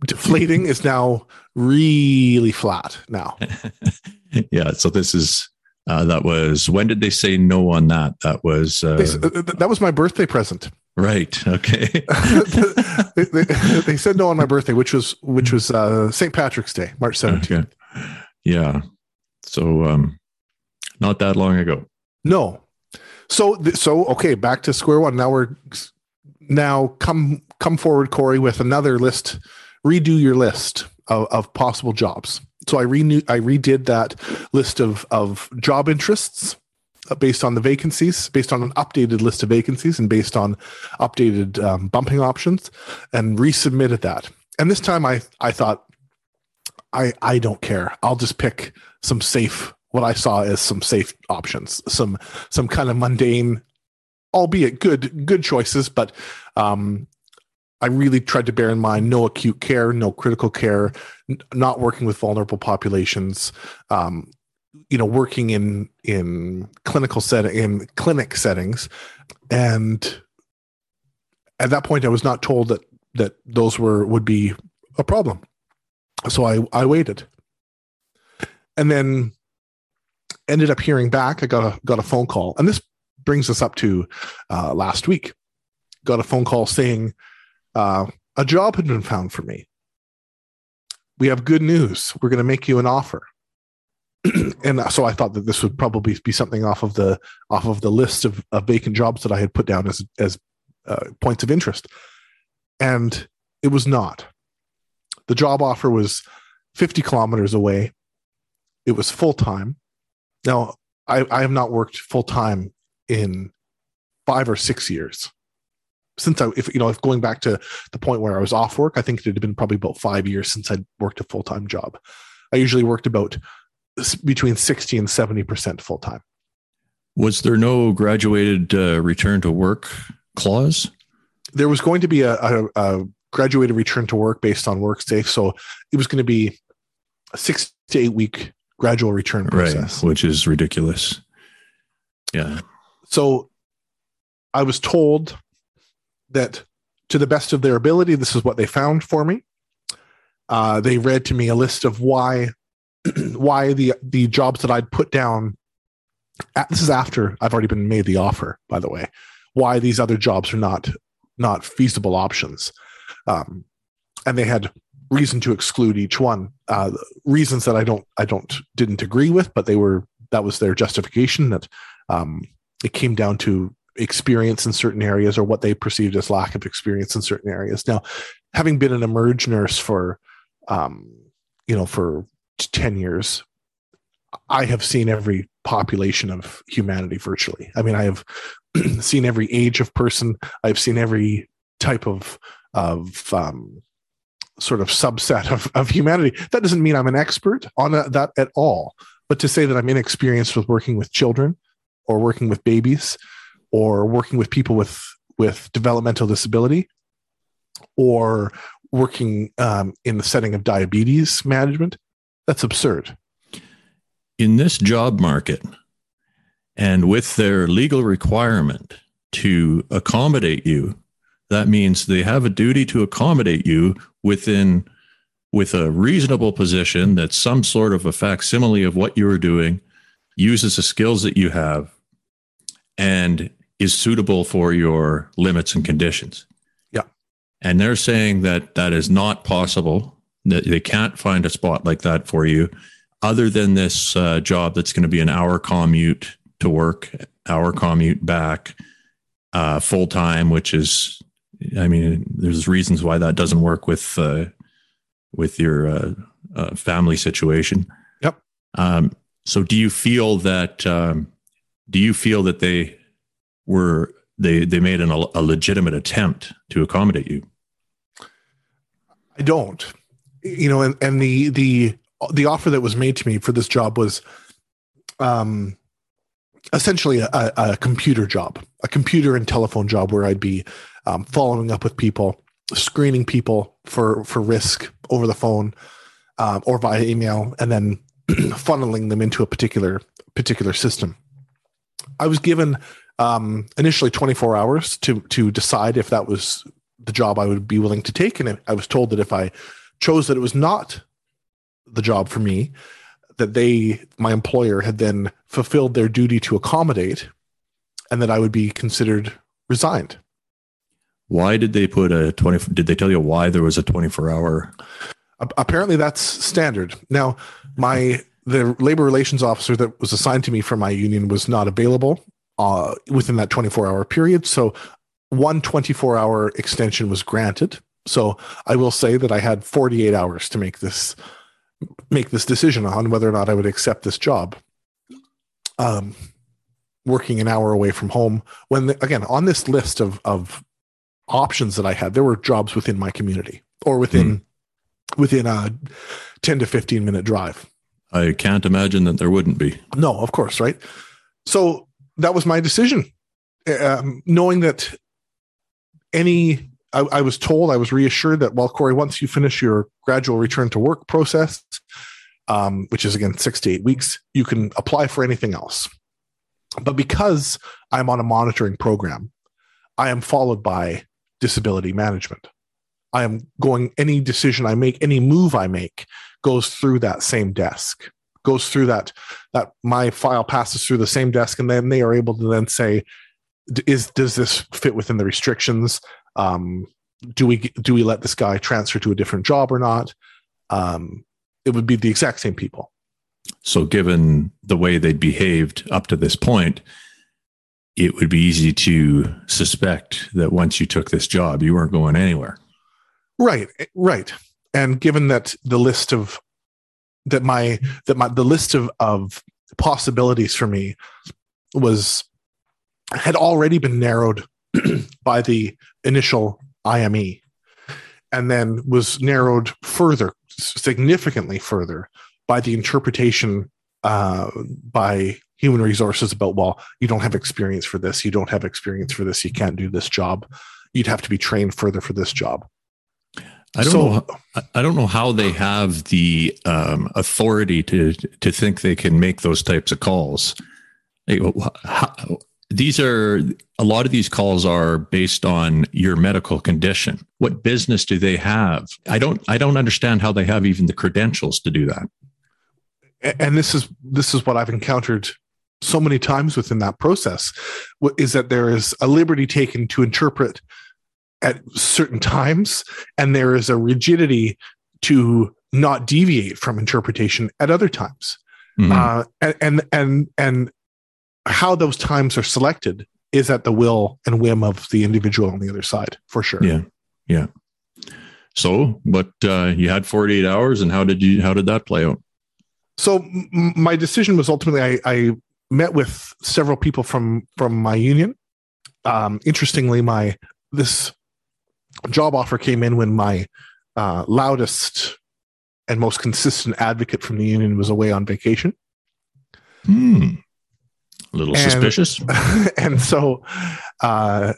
deflating is now really flat now. (laughs) yeah. So this is uh, that was when did they say no on that? That was uh, they, that was my birthday present. Right. Okay. (laughs) they, they, they, said no on my birthday, which was which was uh, St. Patrick's Day, March seventeenth. Okay. Yeah. So um, not that long ago. No. So so okay, back to square one. Now we're now come come forward, Corey, with another list. Redo your list of, of possible jobs. So I renew I redid that list of of job interests uh, based on the vacancies, based on an updated list of vacancies, and based on updated um, bumping options, and resubmitted that. And this time, I I thought, I I don't care. I'll just pick some safe. What I saw as some safe options, some some kind of mundane albeit good good choices, but um, I really tried to bear in mind no acute care, no critical care, not working with vulnerable populations. Um, you know, working in in clinical setting in clinic settings, and at that point, I was not told that that those were would be a problem. So I I waited, and then ended up hearing back. I got a got a phone call, and this brings us up to uh, last week. Got a phone call saying uh, a job had been found for me. We have good news. We're going to make you an offer. (clears throat) and so I thought that this would probably be something off of the off of the list of, of vacant jobs that I had put down as as uh, points of interest, and it was not. The job offer was 50 kilometers away. It was full time. Now I, I have not worked full time in five or six years since I, if you know, if going back to the point where I was off work, I think it had been probably about five years since I'd worked a full time job. I usually worked about between 60 and 70% full time. Was there no graduated uh, return to work clause? There was going to be a, a, a graduated return to work based on WorkSafe. So it was going to be a six to eight week gradual return process. Right, which is ridiculous. Yeah. So I was told that to the best of their ability, this is what they found for me. Uh, they read to me a list of why (clears throat) why the the jobs that I'd put down. This is after I've already been made the offer, by the way. Why these other jobs are not not feasible options, um, and they had reason to exclude each one. Uh, reasons that I don't I don't didn't agree with, but they were that was their justification that um, it came down to experience in certain areas or what they perceived as lack of experience in certain areas. Now, having been an emerge nurse for um, you know for 10 years i have seen every population of humanity virtually. I mean i have (clears throat) seen every age of person. I've seen every type of of um, sort of subset of, of humanity. That doesn't mean i'm an expert on a, that at all. But to say that i'm inexperienced with working with children or working with babies or working with people with with developmental disability or working um, in the setting of diabetes management that's absurd. In this job market, and with their legal requirement to accommodate you, that means they have a duty to accommodate you within with a reasonable position that's some sort of a facsimile of what you are doing, uses the skills that you have, and is suitable for your limits and conditions. Yeah. And they're saying that that is not possible that they can't find a spot like that for you other than this uh, job that's going to be an hour commute to work, hour commute back, uh, full time, which is, I mean, there's reasons why that doesn't work with uh, with your uh, uh, family situation. Yep. Um, so, do you feel that? Um, do you feel that they were they they made an, a legitimate attempt to accommodate you? I don't you know, and, and the the the offer that was made to me for this job was um essentially a, a computer job, a computer and telephone job where I'd be um, following up with people, screening people for for risk over the phone um, or via email, and then (clears throat) funneling them into a particular particular system. I was given um, initially 24 hours to to decide if that was the job I would be willing to take, and I was told that if I chose that it was not the job for me, that they, my employer, had then fulfilled their duty to accommodate, and that I would be considered resigned. Why did they put a 20? Did they tell you why there was a 24 hour? Apparently, that's standard. Now, my the labor relations officer that was assigned to me for my union was not available uh, within that 24 hour period. So, one 24 hour extension was granted so I will say that I had 48 hours to make this make this decision on whether or not I would accept this job. Um, working an hour away from home. When the, again on this list of of options that I had, there were jobs within my community or within mm. within a 10 to 15 minute drive. I can't imagine that there wouldn't be. No, of course, right? So that was my decision, um, knowing that any I, I, was told, I was reassured that, well, Corey, once you finish your gradual return to work process, um, which is again six to eight weeks, you can apply for anything else. But because I'm on a monitoring program, I am followed by disability management. I am going, any decision I make, any move I make goes through that same desk, goes through that, that my file passes through the same desk. And then they are able to then say, is, does this fit within the restrictions? um, do we do we let this guy transfer to a different job or not um, it would be the exact same people so given the way they'd behaved up to this point it would be easy to suspect that once you took this job you weren't going anywhere right right and given that the list of that my that my the list of of possibilities for me was had already been narrowed (clears throat) by the initial IME and then was narrowed further, significantly further, by the interpretation uh, by human resources about, well, you don't have experience for this, you don't have experience for this, you can't do this job. You'd have to be trained further for this job. I don't so, know. I don't know how they have the um, authority to to think they can make those types of calls. How, these are a lot of these calls are based on your medical condition. What business do they have? I don't. I don't understand how they have even the credentials to do that. And this is this is what I've encountered so many times within that process is that there is a liberty taken to interpret at certain times, and there is a rigidity to not deviate from interpretation at other times. Mm-hmm. Uh, and, and and and how those times are selected is at the will and whim of the individual on the other side, for sure. Yeah, yeah. So, but uh, you had 48 hours, and how did you? How did that play out? So, m- my decision was ultimately I, I met with several people from from my union. Um, interestingly, my this job offer came in when my uh, loudest and most consistent advocate from the union was away on vacation. Hmm. A little and, suspicious. (laughs) and so, uh,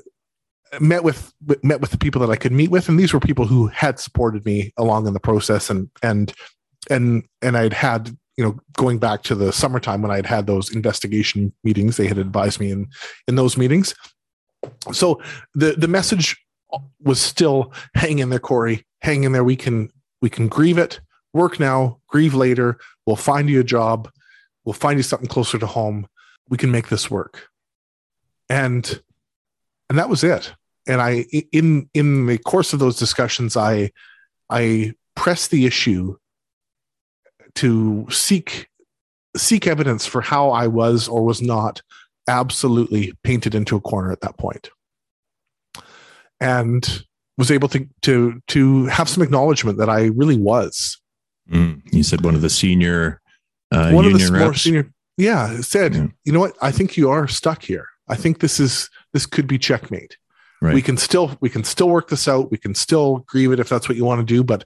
met with met with the people that I could meet with, and these were people who had supported me along in the process, and and and and I'd had you know going back to the summertime when I'd had those investigation meetings, they had advised me in in those meetings. So the the message was still hang in there, Corey. Hang in there. We can we can grieve it. Work now, grieve later. We'll find you a job. We'll find you something closer to home. We can make this work. And and that was it. And I in in the course of those discussions, I I pressed the issue to seek seek evidence for how I was or was not absolutely painted into a corner at that point and was able to to to have some acknowledgement that I really was. Mm, you said one of the senior uh, one of the more senior, yeah, said, yeah. you know what? I think you are stuck here. I think this is this could be checkmate. Right. We can still we can still work this out. We can still grieve it if that's what you want to do. But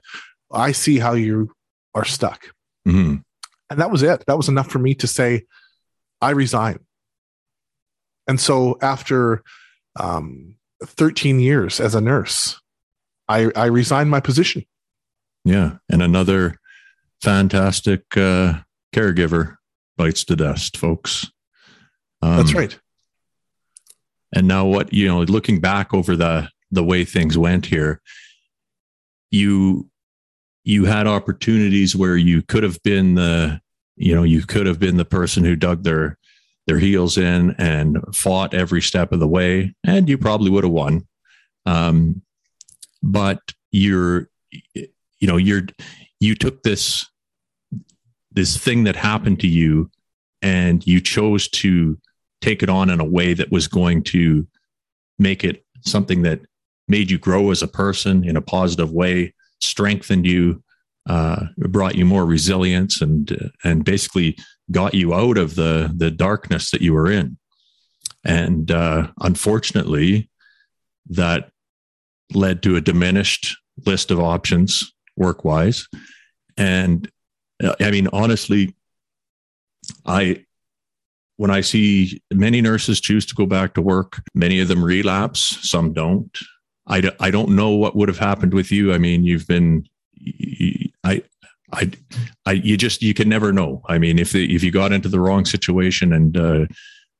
I see how you are stuck. Mm-hmm. And that was it. That was enough for me to say, I resign. And so after um, 13 years as a nurse. I, I resigned my position. Yeah. And another fantastic uh, caregiver bites the dust, folks. Um, That's right. And now, what you know, looking back over the the way things went here, you you had opportunities where you could have been the you know you could have been the person who dug their their heels in and fought every step of the way, and you probably would have won. Um, but you're, you know, you're you took this this thing that happened to you, and you chose to take it on in a way that was going to make it something that made you grow as a person in a positive way, strengthened you, uh, brought you more resilience, and and basically got you out of the the darkness that you were in. And uh, unfortunately that led to a diminished list of options work wise and uh, i mean honestly i when i see many nurses choose to go back to work many of them relapse some don't. I, I don't know what would have happened with you. I mean you've been I I, I, you just you can never know. I mean, if the, if you got into the wrong situation and uh,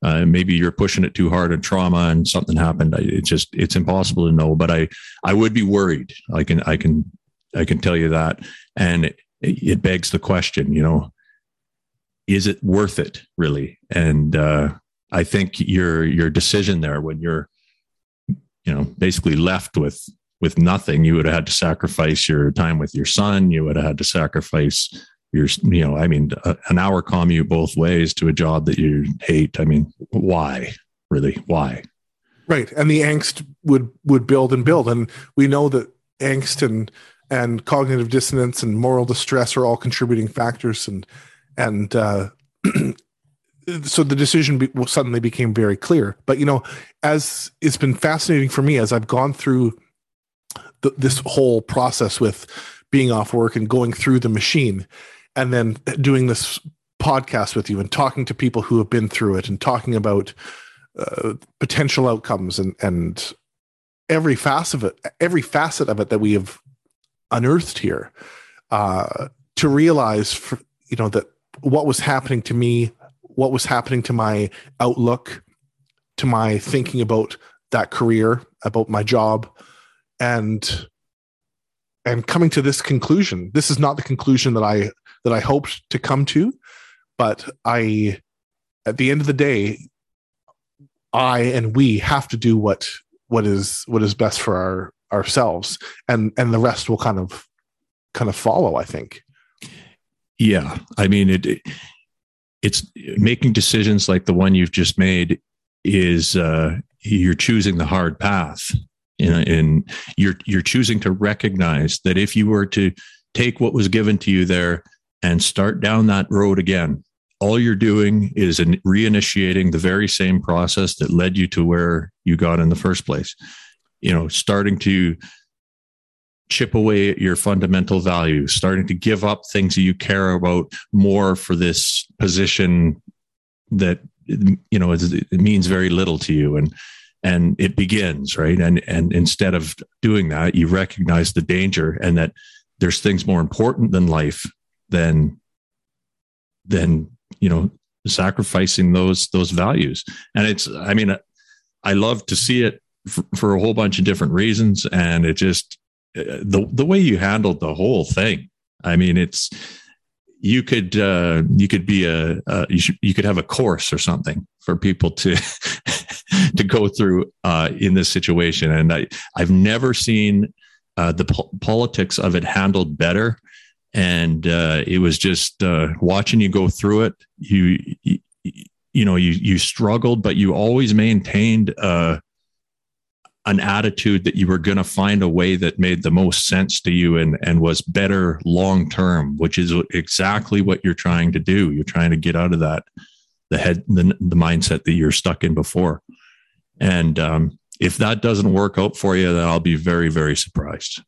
uh, maybe you're pushing it too hard and trauma and something happened, it's just it's impossible to know. But I I would be worried. I can I can I can tell you that, and it, it begs the question. You know, is it worth it really? And uh, I think your your decision there when you're you know basically left with with nothing, you would have had to sacrifice your time with your son. You would have had to sacrifice your, you know, I mean, a, an hour commute both ways to a job that you hate. I mean, why really? Why? Right. And the angst would, would build and build. And we know that angst and, and cognitive dissonance and moral distress are all contributing factors. And, and, uh, (clears throat) so the decision be, suddenly became very clear. But you know, as it's been fascinating for me as I've gone through this whole process with being off work and going through the machine and then doing this podcast with you and talking to people who have been through it and talking about uh, potential outcomes and and every facet of it every facet of it that we have unearthed here uh, to realize, for, you know, that what was happening to me, what was happening to my outlook, to my thinking about that career, about my job, and and coming to this conclusion. This is not the conclusion that I that I hoped to come to, but I, at the end of the day, I and we have to do what what is what is best for our ourselves, and and the rest will kind of kind of follow. I think. Yeah, I mean it. It's making decisions like the one you've just made is uh, you're choosing the hard path and you're you're choosing to recognize that if you were to take what was given to you there and start down that road again all you're doing is reinitiating the very same process that led you to where you got in the first place. You know starting to chip away at your fundamental values starting to give up things that you care about more for this position that you know it means very little to you. And and it begins right? And and instead of doing that you recognize the danger and that there's things more important than life than than you know sacrificing those those values. And it's i mean i love to see it for, for a whole bunch of different reasons. And it just the the way you handled the whole thing i mean it's you could uh, you could be a, you, you could have a course or something for people to (laughs) (laughs) to go through uh, in this situation. And I I've never seen uh, the po- politics of it handled better. And uh, it was just uh, watching you go through it. You, you you know you you struggled, but you always maintained uh, an attitude that you were going to find a way that made the most sense to you and and was better long term which is exactly what you're trying to do you're trying to get out of that the head the, the mindset that you're stuck in before and um, if that doesn't work out for you then i'll be very very surprised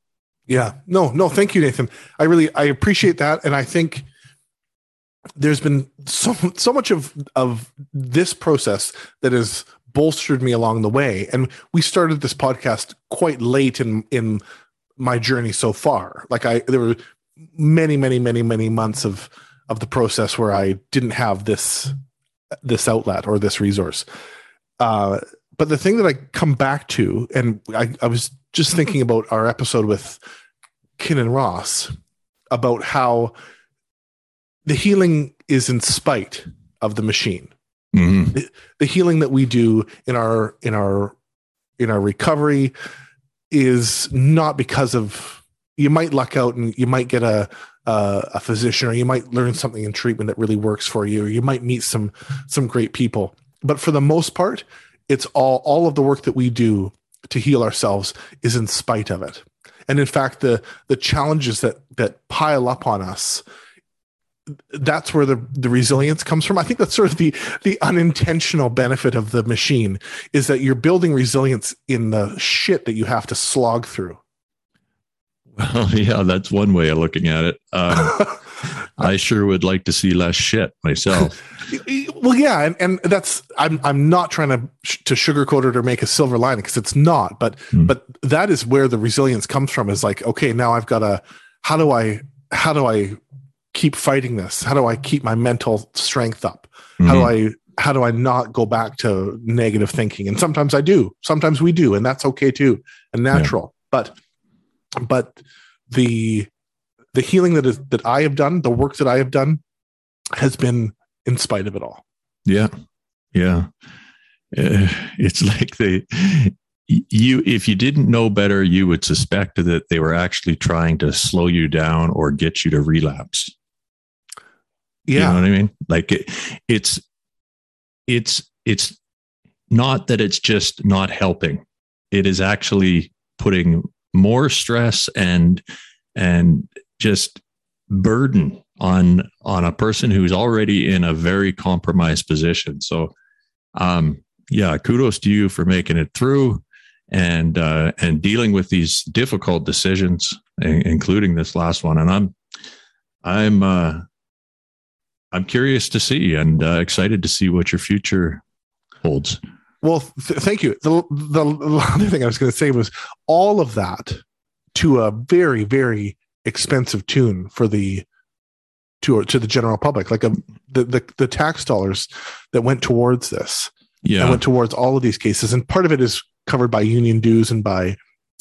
yeah no no thank you nathan i really i appreciate that and i think there's been so so much of of this process that has bolstered me along the way. And we started this podcast quite late in in my journey so far. Like I there were many, many, many, many months of of the process where I didn't have this this outlet or this resource. Uh, but the thing that I come back to, and I, I was just thinking about our episode with Kinnan Ross about how the healing is in spite of the machine. Mm-hmm. The, the healing that we do in our in our in our recovery is not because of you might luck out and you might get a a, a physician or you might learn something in treatment that really works for you or you might meet some some great people but for the most part it's all all of the work that we do to heal ourselves is in spite of it and in fact the the challenges that that pile up on us that's where the, the resilience comes from. I think that's sort of the the unintentional benefit of the machine is that you're building resilience in the shit that you have to slog through. Well, (laughs) yeah, that's one way of looking at it. Um, (laughs) I sure would like to see less shit myself. (laughs) well, yeah, and, and that's I'm I'm not trying to to sugarcoat it or make a silver lining because it's not, but mm. but that is where the resilience comes from. Is like, okay, now I've got a how do I how do I keep fighting this? How do I keep my mental strength up? Mm-hmm. How do mm-hmm. I how do I not go back to negative thinking? And sometimes I do. Sometimes we do, and that's okay too and natural. Yeah. But but the the healing that is that I have done, the work that I have done, has been in spite of it all. Yeah, yeah. Uh, it's (laughs) like they you if you didn't know better you would suspect that they were actually trying to slow you down or get you to relapse yeah. You know what I mean? Like it, it's it's it's not that it's just not helping. It is actually putting more stress and and just burden on on a person who's already in a very compromised position. So um yeah, kudos to you for making it through and uh and dealing with these difficult decisions including this last one and I'm I'm uh I'm curious to see and uh, excited to see what your future holds. Well, th- thank you. The, the, the (laughs) other thing I was going to say was all of that to a very very expensive tune for the to to the general public like a the the, the tax dollars that went towards this Yeah. went towards all of these cases and part of it is covered by union dues and by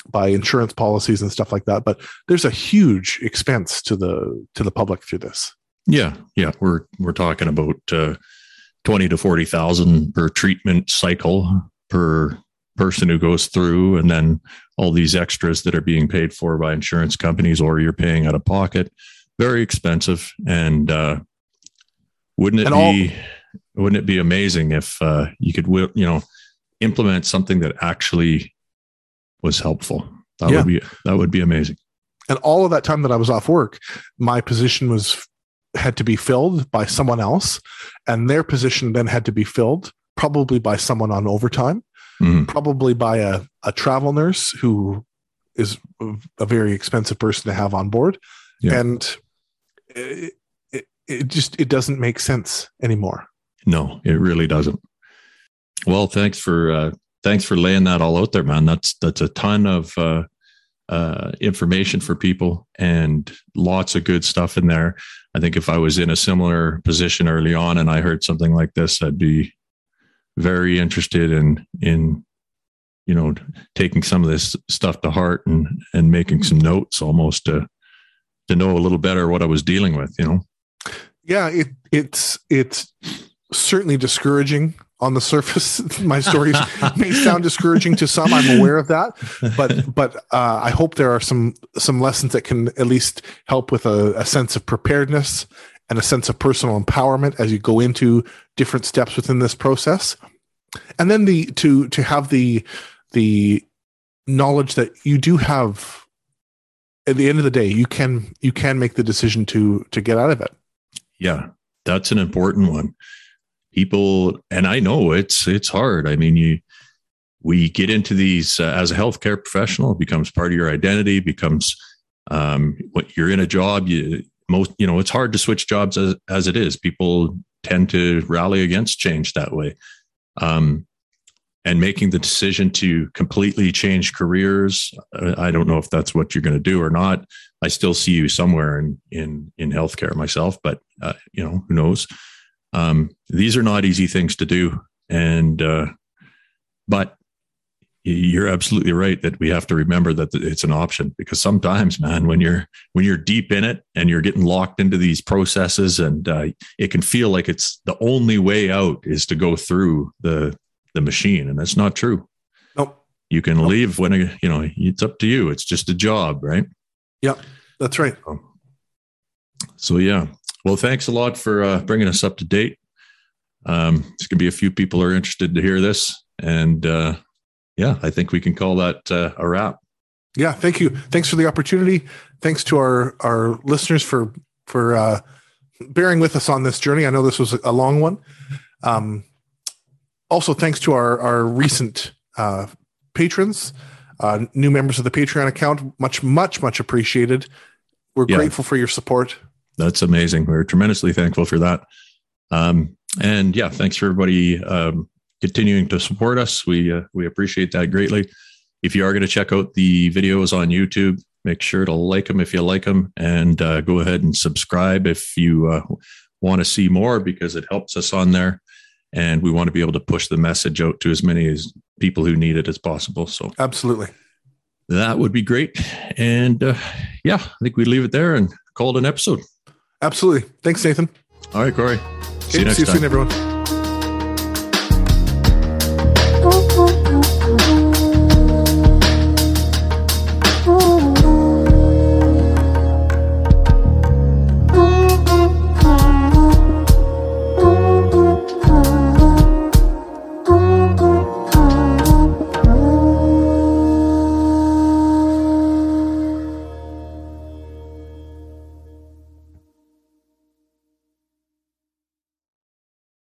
by insurance policies and stuff like that but there's a huge expense to the to the public through this Yeah, yeah, we're we're talking about uh, twenty to forty thousand per treatment cycle per person who goes through, and then all these extras that are being paid for by insurance companies or you're paying out of pocket. Very expensive, and uh, wouldn't it And all- be wouldn't it be amazing if uh, you could you know implement something that actually was helpful? That Yeah. would be that would be amazing. and all of that time that i was off work my position was had to be filled by someone else and their position then had to be filled probably by someone on overtime Mhm. probably by a, a travel nurse who is a very expensive person to have on board Yeah. and it, it, it just it doesn't make sense anymore No, it really doesn't. Well, thanks for uh, thanks for laying that all out there, man. That's that's a ton of uh, uh, information for people and lots of good stuff in there. I think if I was in a similar position early on and I heard something like this, I'd be very interested in in you know taking some of this stuff to heart and and making some notes almost to to know a little better what I was dealing with. You know. yeah it it's it's certainly discouraging on the surface (laughs) my stories (laughs) may sound discouraging to some i'm aware of that but but uh, i hope there are some some lessons that can at least help with a, a sense of preparedness and a sense of personal empowerment as you go into different steps within this process and then the to to have the the knowledge that you do have at the end of the day you can you can make the decision to to get out of it Yeah, that's an important one. People, and I know it's it's hard. I mean, you we get into these uh, as a healthcare professional, it becomes part of your identity, becomes um, what you're in a job. You most, you know, it's hard to switch jobs as as it is. People tend to rally against change that way. Um, and making the decision to completely change careers, I don't know if that's what you're going to do or not. I still see you somewhere in in in healthcare myself, but uh, you know who knows. Um, these are not easy things to do, and uh, but you're absolutely right that we have to remember that it's an option because sometimes, man, when you're when you're deep in it and you're getting locked into these processes, and uh, it can feel like it's the only way out is to go through the the machine, and that's not true. nope. You can leave when you know it's up to you. It's just a job, right? Yeah, that's right. So yeah, well, thanks a lot for uh, bringing us up to date. Um, there's gonna be a few people are interested to hear this, and uh, yeah, I think we can call that uh, a wrap. Yeah, thank you. Thanks for the opportunity. Thanks to our our listeners for for uh, bearing with us on this journey. I know this was a long one. Um, also, thanks to our our recent uh, patrons, uh, new members of the Patreon account. Much much much appreciated. We're Yeah. grateful for your support. That's amazing. We're tremendously thankful for that. Um, and yeah, thanks for everybody um, continuing to support us. We uh, we appreciate that greatly. If you are going to check out the videos on YouTube, make sure to like them if you like them, and uh, go ahead and subscribe if you uh, want to see more because it helps us on there. And we want to be able to push the message out to as many as people who need it as possible. So Absolutely. that would be great. And uh, yeah, I think we leave it there and call it an episode. Absolutely. Thanks, Nathan. All right, Corey. See you next see you time. soon, everyone.